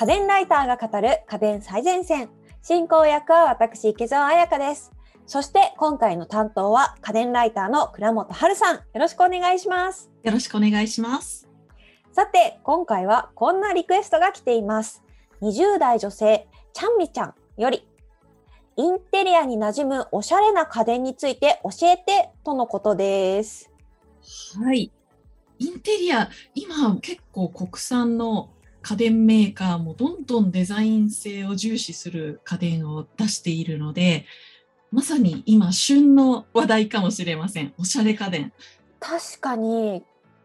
家電ライターが語る家電最前線。進行役は私、池澤彩香です。そして今回の担当は家電ライターの倉本春さん。よろしくお願いします。よろしくお願いします。さて、今回はこんなリクエストが来ています。20代女性、ちゃんみちゃんより、インテリアに馴染むおしゃれな家電について教えてとのことです。はい。インテリア、今結構国産の家電メーカーもどんどんデザイン性を重視する家電を出しているので、まさに今旬の話題かもしれません。おしゃれ家電。確かに、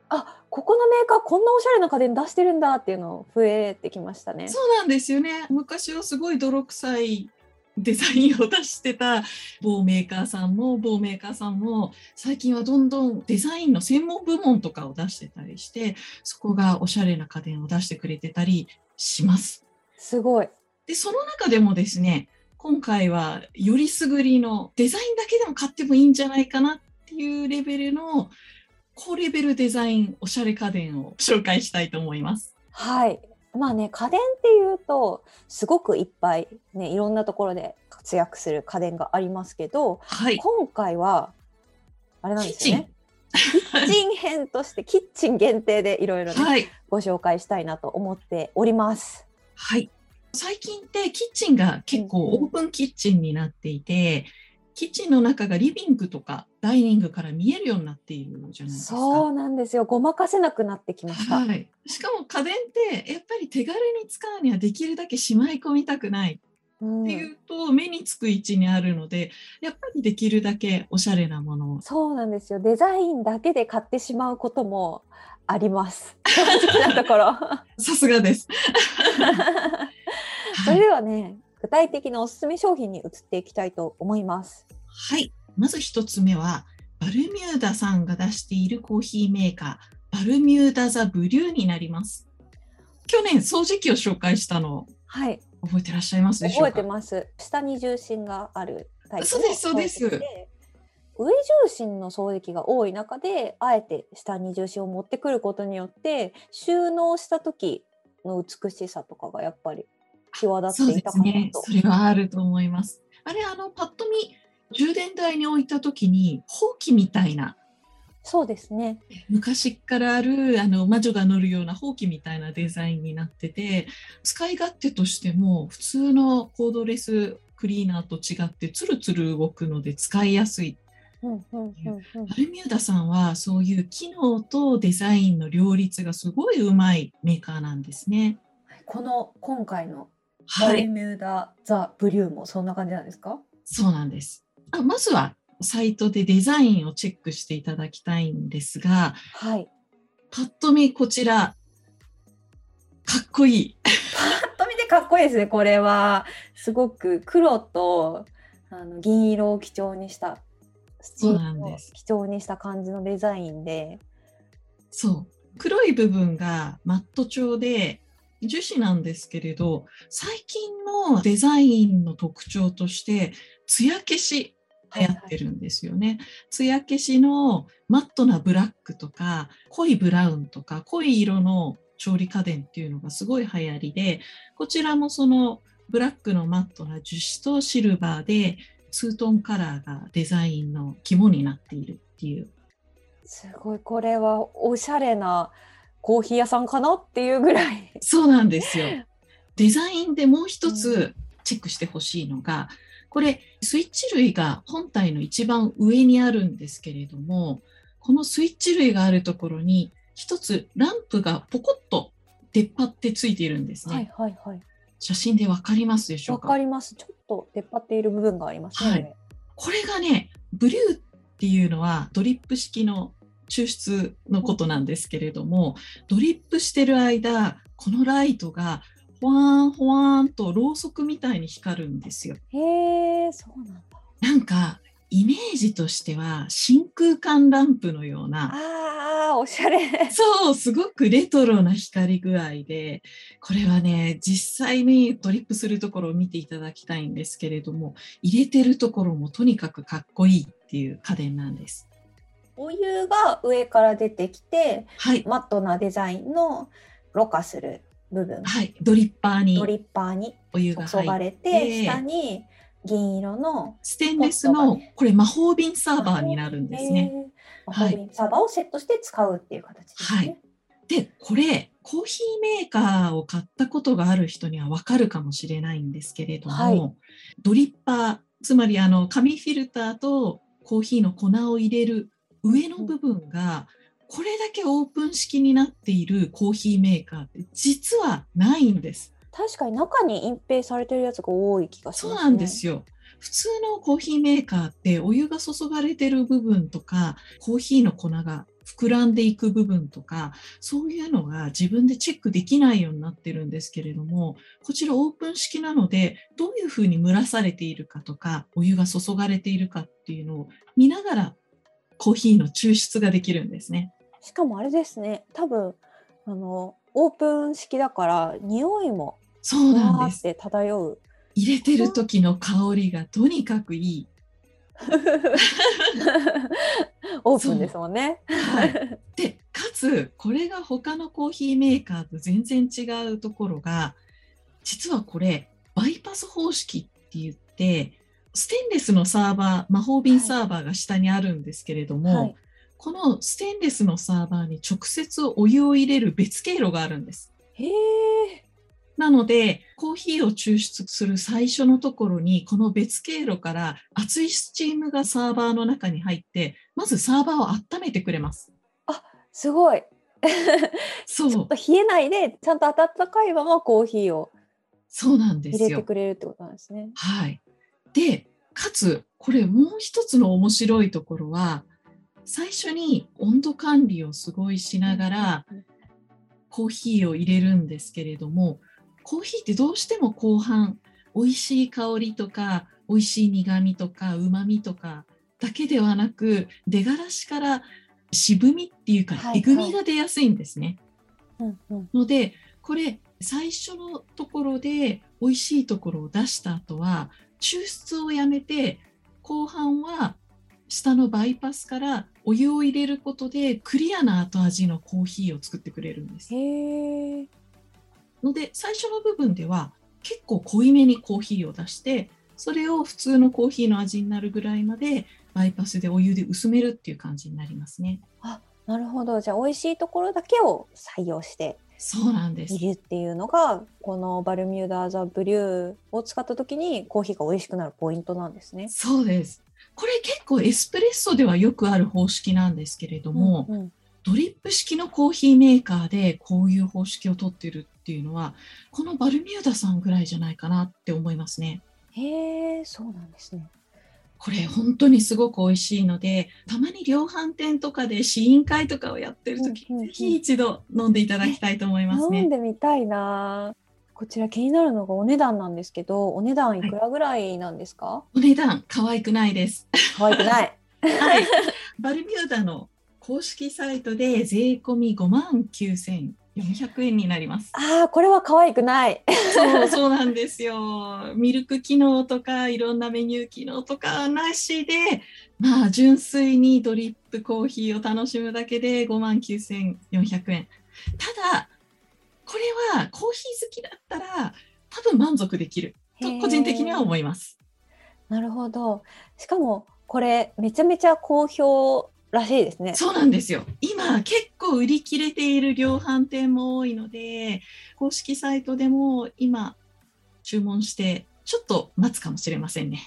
あ、ここのメーカーこんなおしゃれな家電出してるんだっていうの増えてきましたね。そうなんですよね。昔はすごい泥臭いデザインを出してた某メーカーさんも某メーカーさんも最近はどんどんデザインの専門部門とかを出してたりしてそこがおしゃれな家電を出してくれてたりします。すごい。でその中でもですね今回はよりすぐりのデザインだけでも買ってもいいんじゃないかなっていうレベルの高レベルデザインおしゃれ家電を紹介したいと思います。はい。まあね、家電っていうと、すごくいっぱいね、いろんなところで活躍する家電がありますけど、はい。今回は、あれなんですよね。キキッチン編として、キッチン限定でいろいろね、はい。ご紹介したいなと思っております。はい。最近ってキッチンが結構オープンキッチンになっていて、キッチンの中がリビングとかダイニングから見えるようになっているじゃないですか。そうなんですよ。ごまかせなくなってきました。はい。しかも家電ってやっぱり手軽に使うにはできるだけしまい込みたくないうんっていうと目につく位置にあるので、やっぱりできるだけおしゃれなものを。そうなんですよ。デザインだけで買ってしまうこともあります。正直なところ。さすがです。それではね、具体的なおすすめ商品に移っていきたいと思います。はい。まず一つ目は、バルミューダさんが出しているコーヒーメーカー、バルミューダザブリューになります。去年、掃除機を紹介したの、はい、覚えてらっしゃいますでしょうか？覚えてます。下に重心があるタイプのそうですそうです上重心の掃除機が多い中で、あえて下に重心を持ってくることによって、収納した時の美しさとかがやっぱり際立ってい。たかなと。それはあると思います。あれ、あの、パッと見、充電台に置いたときに、ほうきみたいな、そうですね。昔からある、あの、魔女が乗るようなほうきみたいなデザインになってて、使い勝手としても、普通のコードレスクリーナーと違って、ツルツル動くので使いやすい。うんうんうんうんバルミューダさんは、そういう機能とデザインの両立がすごいうまいメーカーなんですね。この今回のバはい。ルミューダ・ザ・ブリューもそんな感じなんですか？そうなんです。あまずは、サイトでデザインをチェックしていただきたいんですが、はい。パッと見こちら、かっこいい。パッと見てかっこいいですね、これは。すごく黒とあの銀色を基調にした、そうなんです基調にした感じのデザインで、そう。黒い部分がマット調で樹脂なんですけれど、最近のデザインの特徴として、艶消し流行ってるんですよね。艶消しのマットなブラックとか、濃いブラウンとか、濃い色の調理家電っていうのがすごい流行りで、こちらもそのブラックのマットな樹脂とシルバーで、ツートンカラーがデザインの肝になっているっていうすごい、これはおしゃれなコーヒー屋さんかなっていうぐらい。そうなんですよ。デザインでもう一つチェックしてほしいのが、これスイッチ類が本体の一番上にあるんですけれども、このスイッチ類があるところに一つランプがポコッと出っ張ってついているんですね。はいはいはい。写真でわかりますでしょわうか？かります。ちょっと出っ張っている部分がありますね。はいこれがね、ブリューっていうのはドリップ式の抽出のことなんですけれども、ドリップしてる間、このライトがほわーんほわーんとろうそくみたいに光るんですよ。へえ、そうなんだ。なんかイメージとしては真空管ランプのようなああ、おしゃれ。そうすごくレトロな光り具合でこれはね実際にドリップするところを見ていただきたいんですけれども入れてるところもとにかくかっこいいっていう家電なんです。お湯が上から出てきて、はい。マットなデザインのろ過する部分、はい、ドリッパーに。ドリッパーにお湯が注がれて、て下に銀色のステンレスのこれ魔法瓶サーバーになるんですね。魔法瓶サーバーをセットして使うっていう形ですね。はい。でこれコーヒーメーカーを買ったことがある人にはわかるかもしれないんですけれども、はい。ドリッパーつまりあの紙フィルターとコーヒーの粉を入れる上の部分がこれだけオープン式になっているコーヒーメーカーって実はないんです。確かに中に隠蔽されてるやつが多い気がしますね。そうなんですよ。普通のコーヒーメーカーってお湯が注がれてる部分とかコーヒーの粉が膨らんでいく部分とかそういうのが自分でチェックできないようになってるんですけれどもこちらオープン式なのでどういうふうに蒸らされているかとかお湯が注がれているかっていうのを見ながらコーヒーの抽出ができるんですね。しかもあれですね、多分あのオープン式だから匂いもそうふなんです。漂う。入れてる時の香りがとにかくいい。オープンですもんね。はい、でかつこれが他のコーヒーメーカーと全然違うところが実はこれバイパス方式って言ってステンレスのサーバー魔法瓶サーバーが下にあるんですけれども、はいこのステンレスのサーバーに直接お湯を入れる別経路があるんです。へえ。なのでコーヒーを抽出する最初のところにこの別経路から熱いスチームがサーバーの中に入ってまずサーバーを温めてくれます。すごい。そうちょっと冷えないで、ちゃんと温かいままコーヒーをそうなんですよ。入れてくれるってことなんですね。はい。で、かつ、これもう一つの面白いところは、最初に温度管理をすごいしながらうんコーヒーを入れるんですけれども、コーヒーってどうしても後半、美味しい香りとか、美味しい苦味とか、旨味とかだけではなく、出がらしから渋みっていうかえぐみが出やすいんですね。うんうんのでこれ最初のところで美味しいところを出した後は抽出をやめて後半は下のバイパスからお湯を入れることでクリアな後味のコーヒーを作ってくれるんです。ので最初の部分では結構濃いめにコーヒーを出してそれを普通のコーヒーの味になるぐらいまでバイパスでお湯で薄めるっていう感じになりますね。なるほど。じゃあ美味しいところだけを採用してそうなんですい。るっていうのがこのバルミューダ・ザ・ブリューを使った時にコーヒーが美味しくなるポイントなんですね。そうです。これ結構エスプレッソではよくある方式なんですけれども、うんうんドリップ式のコーヒーメーカーでこういう方式をとってるっていうのはこのバルミューダさんぐらいじゃないかなって思いますね。へえ、そうなんですね。これ本当にすごく美味しいのでたまに量販店とかで試飲会とかをやってる時、うんうんうんぜひ一度飲んでいただきたいと思います飲んね。でみたいな。こちら気になるのがお値段なんですけど、お値段いくらぐらいなんですか？お値段可愛くないです。可愛くない。はい、バルミューダの公式サイトで税込み5万9400円になります。ああ、これは可愛くない。そう そうなんですよ。ミルク機能とかいろんなメニュー機能とかなしで、まあ純粋にドリップコーヒーを楽しむだけで5万9400円。ただ、これはコーヒー好きだったら多分満足できると個人的には思いいます。なるほど。しかもこれめちゃめちゃ好評らしいですね。そうなんですよ。今結構売り切れている量販店も多いので、公式サイトでも今注文してちょっと待つかもしれませんね。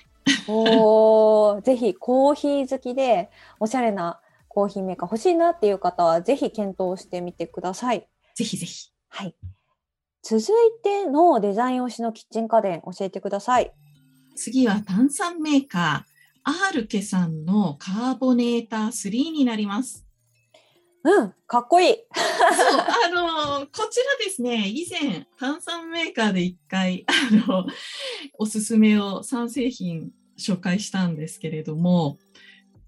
おお、ぜひコーヒー好きでおしゃれなコーヒーメーカー欲しいなっていう方はぜひ検討してみてください。ぜひぜひ。はい。続いてのデザイン推しのキッチン家電教えてください。次は炭酸メーカー、アールケさんのカーボネーター3になります。うん、かっこいい。そう、あの、こちらですね、以前、炭酸メーカーで一回、あの、おすすめを3製品紹介したんですけれども、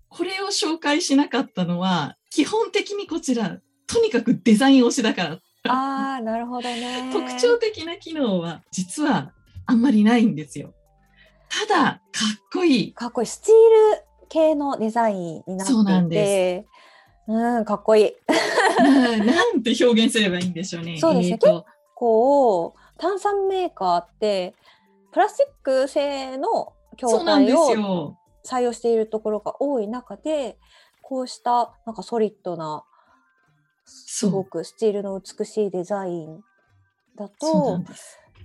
これを紹介しなかったのは、基本的にこちら、とにかくデザイン推しだから、ああ、なるほどね。特徴的な機能は実はあんまりないんですよ。ただ、かっこいい。かっこいい。スチール系のデザインになっていて。そうなんでうん、かっこいい。な なんて表現すればいいんでしょうね。そうですねえーと構炭酸メーカーってプラスチック製の筐体をよ。採用しているところが多い中でこうしたなんかソリッドなすごくスチールの美しいデザインだと。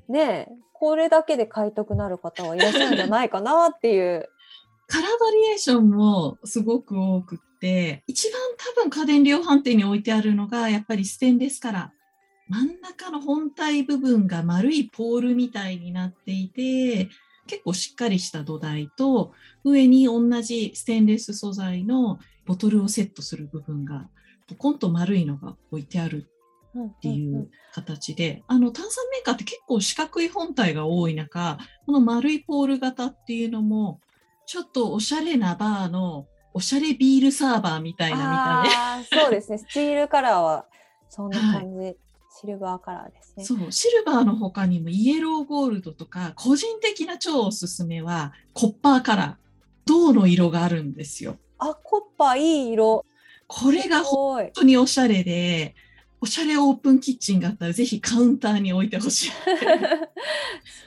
ねえこれだけで買いたくなる方はいらっしゃるんじゃないかなっていう。カラーバリエーションもすごく多くって、一番多分家電量販店に置いてあるのがやっぱりステンレスカラー。真ん中の本体部分が丸いポールみたいになっていて、結構しっかりした土台と、上に同じステンレス素材のボトルをセットする部分が、ポコンと丸いのが置いてあるっていう形で、あの炭酸メーカーって結構四角い本体が多い中、この丸いポール型っていうのも、ちょっとおしゃれなバーのおしゃれビールサーバーみたいな見た目。あーそうですねスチールカラーはそんな感じ、シルバーカラーですね。そう、シルバーの他にもイエローゴールドとか、個人的な超おすすめはコッパーカラー。銅の色があるんですよ。あコッパーいい色。これがす本。当におしゃれで、おしゃれオープンキッチンがあったらぜひカウンターに置いてほしい。す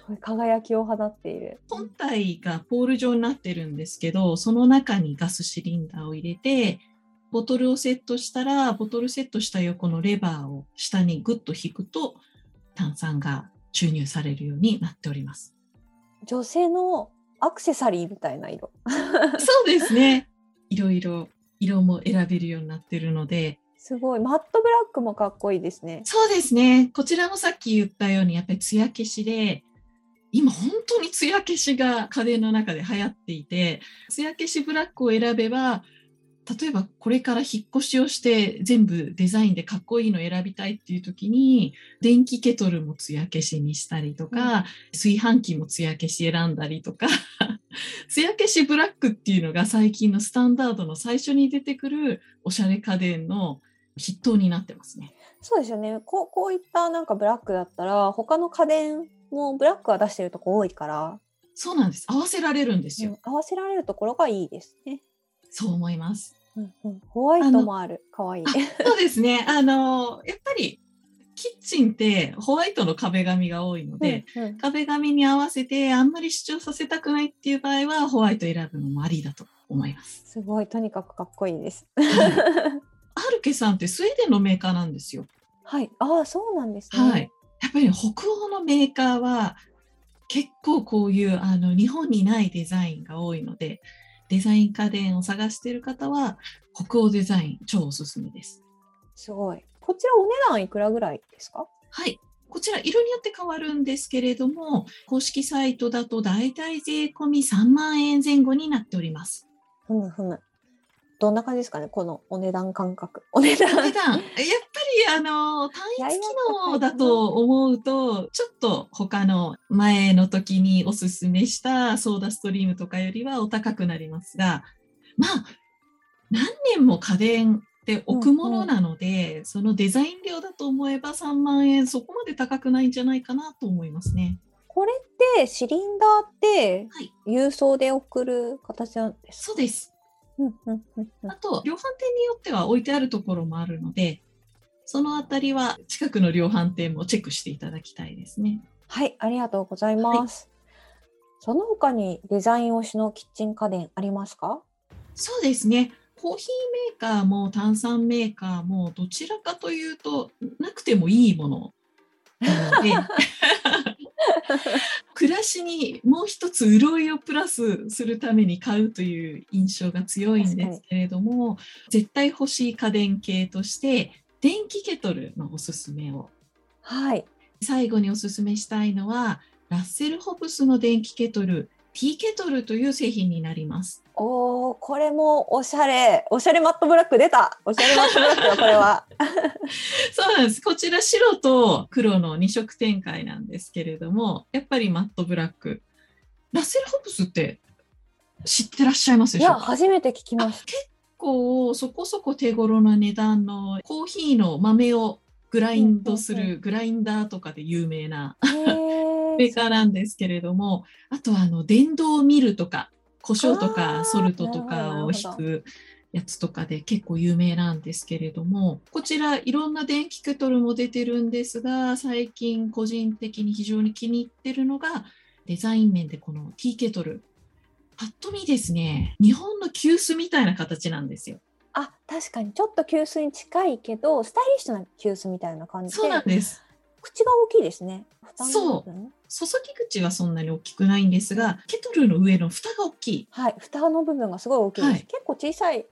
ごい輝きを放っている。本体がポール状になってるんですけど、その中にガスシリンダーを入れて、ボトルをセットしたら、ボトルセットした横のレバーを下にグッと引くと、炭酸が注入されるようになっております。女性のアクセサリーみたいな色。そうですね。いろいろ色も選べるようになってるので、すごい。マットブラックもかっこいいですね。そうですね。こちらもさっき言ったように、やっぱり艶消しで、今本当に艶消しが家電の中で流行っていて、艶消しブラックを選べば、例えばこれから引っ越しをして全部デザインでかっこいいの選びたいっていう時に、電気ケトルも艶消しにしたりとか、炊飯器も艶消し選んだりとか、艶消しブラックっていうのが最近のスタンダードの最初に出てくるおしゃれ家電の筆頭になってますね。そうですよね。こうこういったなんかブラックだったら他の家電もブラックは出してるとこ多いから、そうなんです。合わせられるんですよ。うん合わせられるところがいいですね。そう思います。うんうん、ホワイトもある。かわい そうですね。あの、やっぱりキッチンってホワイトの壁紙が多いので、うんうん壁紙に合わせてあんまり主張させたくないっていう場合はホワイト選ぶのもありだと思います。すごい。とにかくかっこいいです。アルケさんってスウェーデンのメーカーなんですよ。はい。ああ、そうなんですね。はい。やっぱり北欧のメーカーは結構こういうあの日本にないデザインが多いので、デザイン家電を探している方は北欧デザイン超おすすめです。すごい。こちらお値段いくらぐらいですか？はい。こちら色によって変わるんですけれども、公式サイトだとだいたい税込み3万円前後になっております。ふむふむ。どんな感じですかね？このお値段感覚。お値段。お値段、やっぱりあの、単一機能だと思うと、ちょっと他の前の時におすすめしたソーダストリームとかよりはお高くなりますが、まあ、何年も家電って置くものなので、そのデザイン料だと思えば3万円そこまで高くないんじゃないかなと思いますね。これってシリンダーってはい郵送で送る形なんですそうです。あと、量販店によっては置いてあるところもあるので、そのあたりは近くの量販店もチェックしていただきたいですね。はい、ありがとうございます。その他にデザイン推しのキッチン家電ありますか？そうですね。コーヒーメーカーも炭酸メーカーもどちらかというとなくてもいいものなので 暮らしにもう一つ潤いをプラスするために買うという印象が強いんですけれども絶対欲しい家電系として電気ケトルのおすすめをはい。最後におすすめしたいのはラッセル・ホブスの電気ケトル T ケトルという製品になります。おお、これもおしゃれ。おしゃれマットブラック出た。おしゃれマットブラックよ、これは。そうなんです。こちら白と黒の2色展開なんですけれども、やっぱりマットブラック。ラッセル・ホブスって知ってらっしゃいますいや、でしょ？うか初めて聞きまし結構そこそこ手頃な値段のコーヒーの豆をグラインドするグラインダーとかで有名なメーカーなんですけれども、あとはあの電動ミルとか、胡椒とかソルトとなかを引くやつとかで結構有名なんですけれども、こちらいろんな電気ケトルも出てるんですが、最近個人的に非常に気に入ってるのが、デザイン面でこのティーケトル。パッと見ですね、日本の急須みたいな形なんですよ。あ、確かにちょっと急須に近いけど、スタイリッシュな急須みたいな感じで。そうなんです。口が大きいですね。そう注ぎ口はそんなに大きくないんですが、ケトルの上の蓋が大きい。はい、蓋の部分がすごい大きいです。はい結構小さい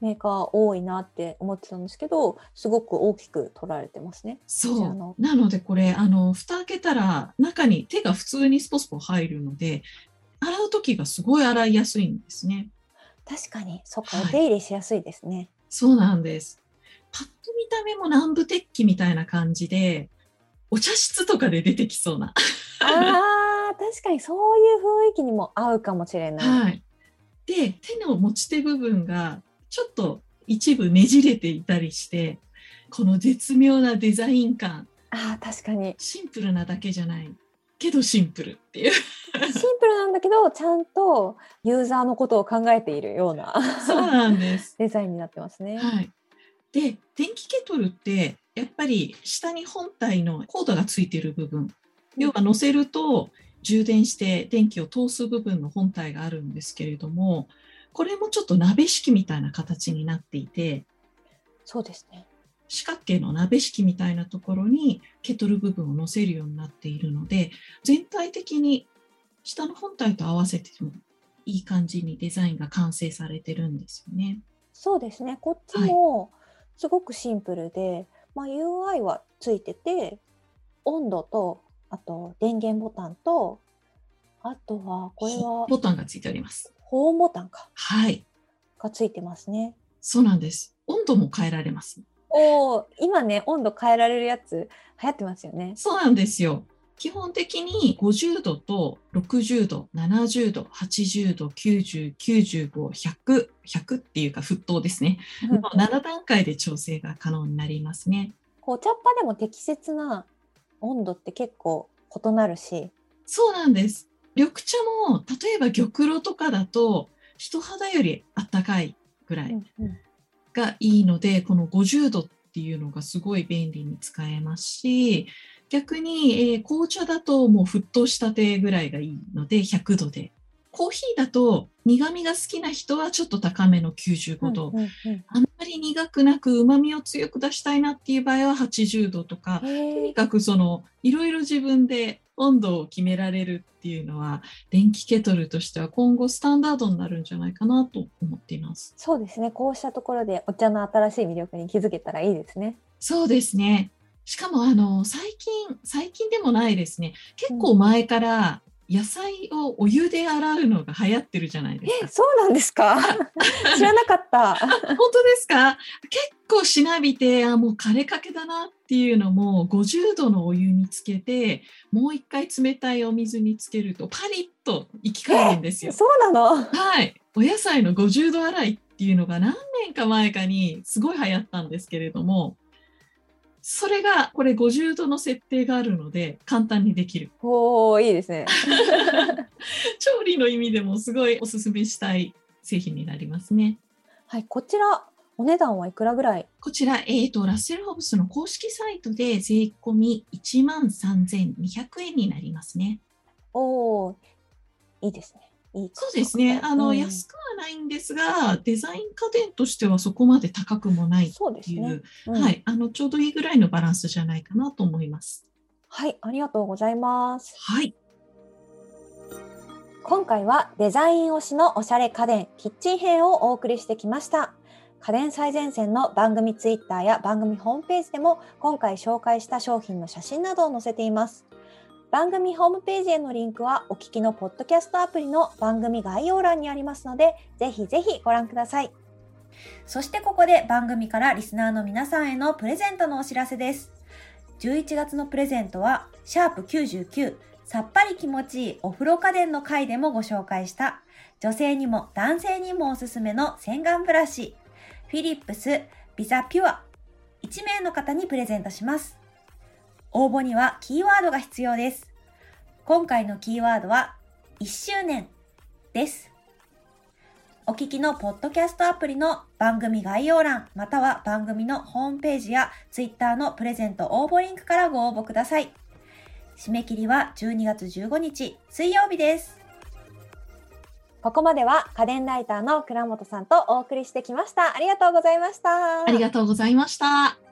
メーカー多いなって思ってたんですけど、すごく大きく取られてますね。そう。なのでこれ、あの、蓋開けたら中に手が普通にスポスポ入るので、洗う時がすごい洗いやすいんですね。確かに、そっか、はいお手入れしやすいですね。そうなんです。パッと見た目も南部鉄器みたいな感じで、お茶室とかで出てきそうな。ああ、確かにそういう雰囲気にも合うかもしれない。はい。で、手の持ち手部分がちょっと一部ねじれていたりして、この絶妙なデザイン感、ああ、確かに。シンプルなだけじゃないけどシンプルっていう。シンプルなんだけど、ちゃんとユーザーのことを考えているようなそうなんです。デザインになってますね。はい。で、電気ケトルって、やっぱり下に本体のコードがついている部分、要は乗せると充電して電気を通す部分の本体があるんですけれども、これもちょっと鍋敷みたいな形になっていて、そうですね。四角形の鍋敷みたいなところにケトル部分を乗せるようになっているので、全体的に下の本体と合わせてもいい感じにデザインが完成されてるんですよね。そうですね。こっちもすごくシンプルで、まあ、UI はついてて、温度と、あと電源ボタンと、あとはこれはボタンがついております。保温ボタンかはい。がついてますね。そうなんです。温度も変えられます。おお、今ね温度変えられるやつ流行ってますよね。そうなんですよ。基本的に50度と60度、70度、80度、90、95、100、100っていうか沸騰ですね。もう7段階で調整が可能になりますね。お茶っ葉でも適切な温度って結構異なるし、そうなんです。緑茶も例えば玉露とかだと人肌よりあったかいぐらいがいいので、この50度っていうのがすごい便利に使えますし、逆に、えー紅茶だともう沸騰したてぐらいがいいので100度で。コーヒーだと苦味が好きな人はちょっと高めの95度。うんうんあんまり苦くなく旨味を強く出したいなっていう場合は80度とかとにかくそのいろいろ自分で温度を決められるっていうのは電気ケトルとしては今後スタンダードになるんじゃないかなと思っています。そうですね。こうしたところでお茶の新しい魅力に気づけたらいいですね。そうですね。しかもあの最近最近でもないですね。結構前から野菜をお湯で洗うのが流行ってるじゃないですか。そうなんですか？知らなかった。本当ですか？結構しなびてあもう枯れかけだなっていうのも50度のお湯につけてもう一回冷たいお水につけるとパリッと生き返るんですよ。そうなの？はい。お野菜の50度洗いっていうのが何年か前かにすごい流行ったんですけれどもそれがこれ50度の設定があるので簡単にできる。おー、いいですね。調理の意味でもすごいおすすめしたい製品になりますね。はい、こちら、お値段はいくらぐらい？こちら、えー、とラッセル・ホブスの公式サイトで税込み1万3200円になりますね。おー、いいですね。そうですね。あの、うん安くはないんですが、デザイン家電としてはそこまで高くもないっていう、。うんはい、あのちょうどいいぐらいのバランスじゃないかなと思います。はい、ありがとうございます。はい、今回はデザイン推しのおしゃれ家電キッチン編をお送りしてきました。家電最前線の番組ツイッターや番組ホームページでも今回紹介した商品の写真などを載せています。番組ホームページへのリンクはお聞きのポッドキャストアプリの番組概要欄にありますので、ぜひぜひご覧ください。そしてここで番組からリスナーの皆さんへのプレゼントのお知らせです。11月のプレゼントは、シャープ99、さっぱり気持ちいいお風呂家電の回でもご紹介した、女性にも男性にもおすすめの洗顔ブラシ、フィリップスビザピュア、1名の方にプレゼントします。応募にはキーワードが必要です。今回のキーワードは、1周年です。お聞きのポッドキャストアプリの番組概要欄、または番組のホームページや Twitter のプレゼント応募リンクからご応募ください。締め切りは12月15日水曜日です。ここまでは家電ライターの倉本さんとお送りしてきました。ありがとうございました。ありがとうございました。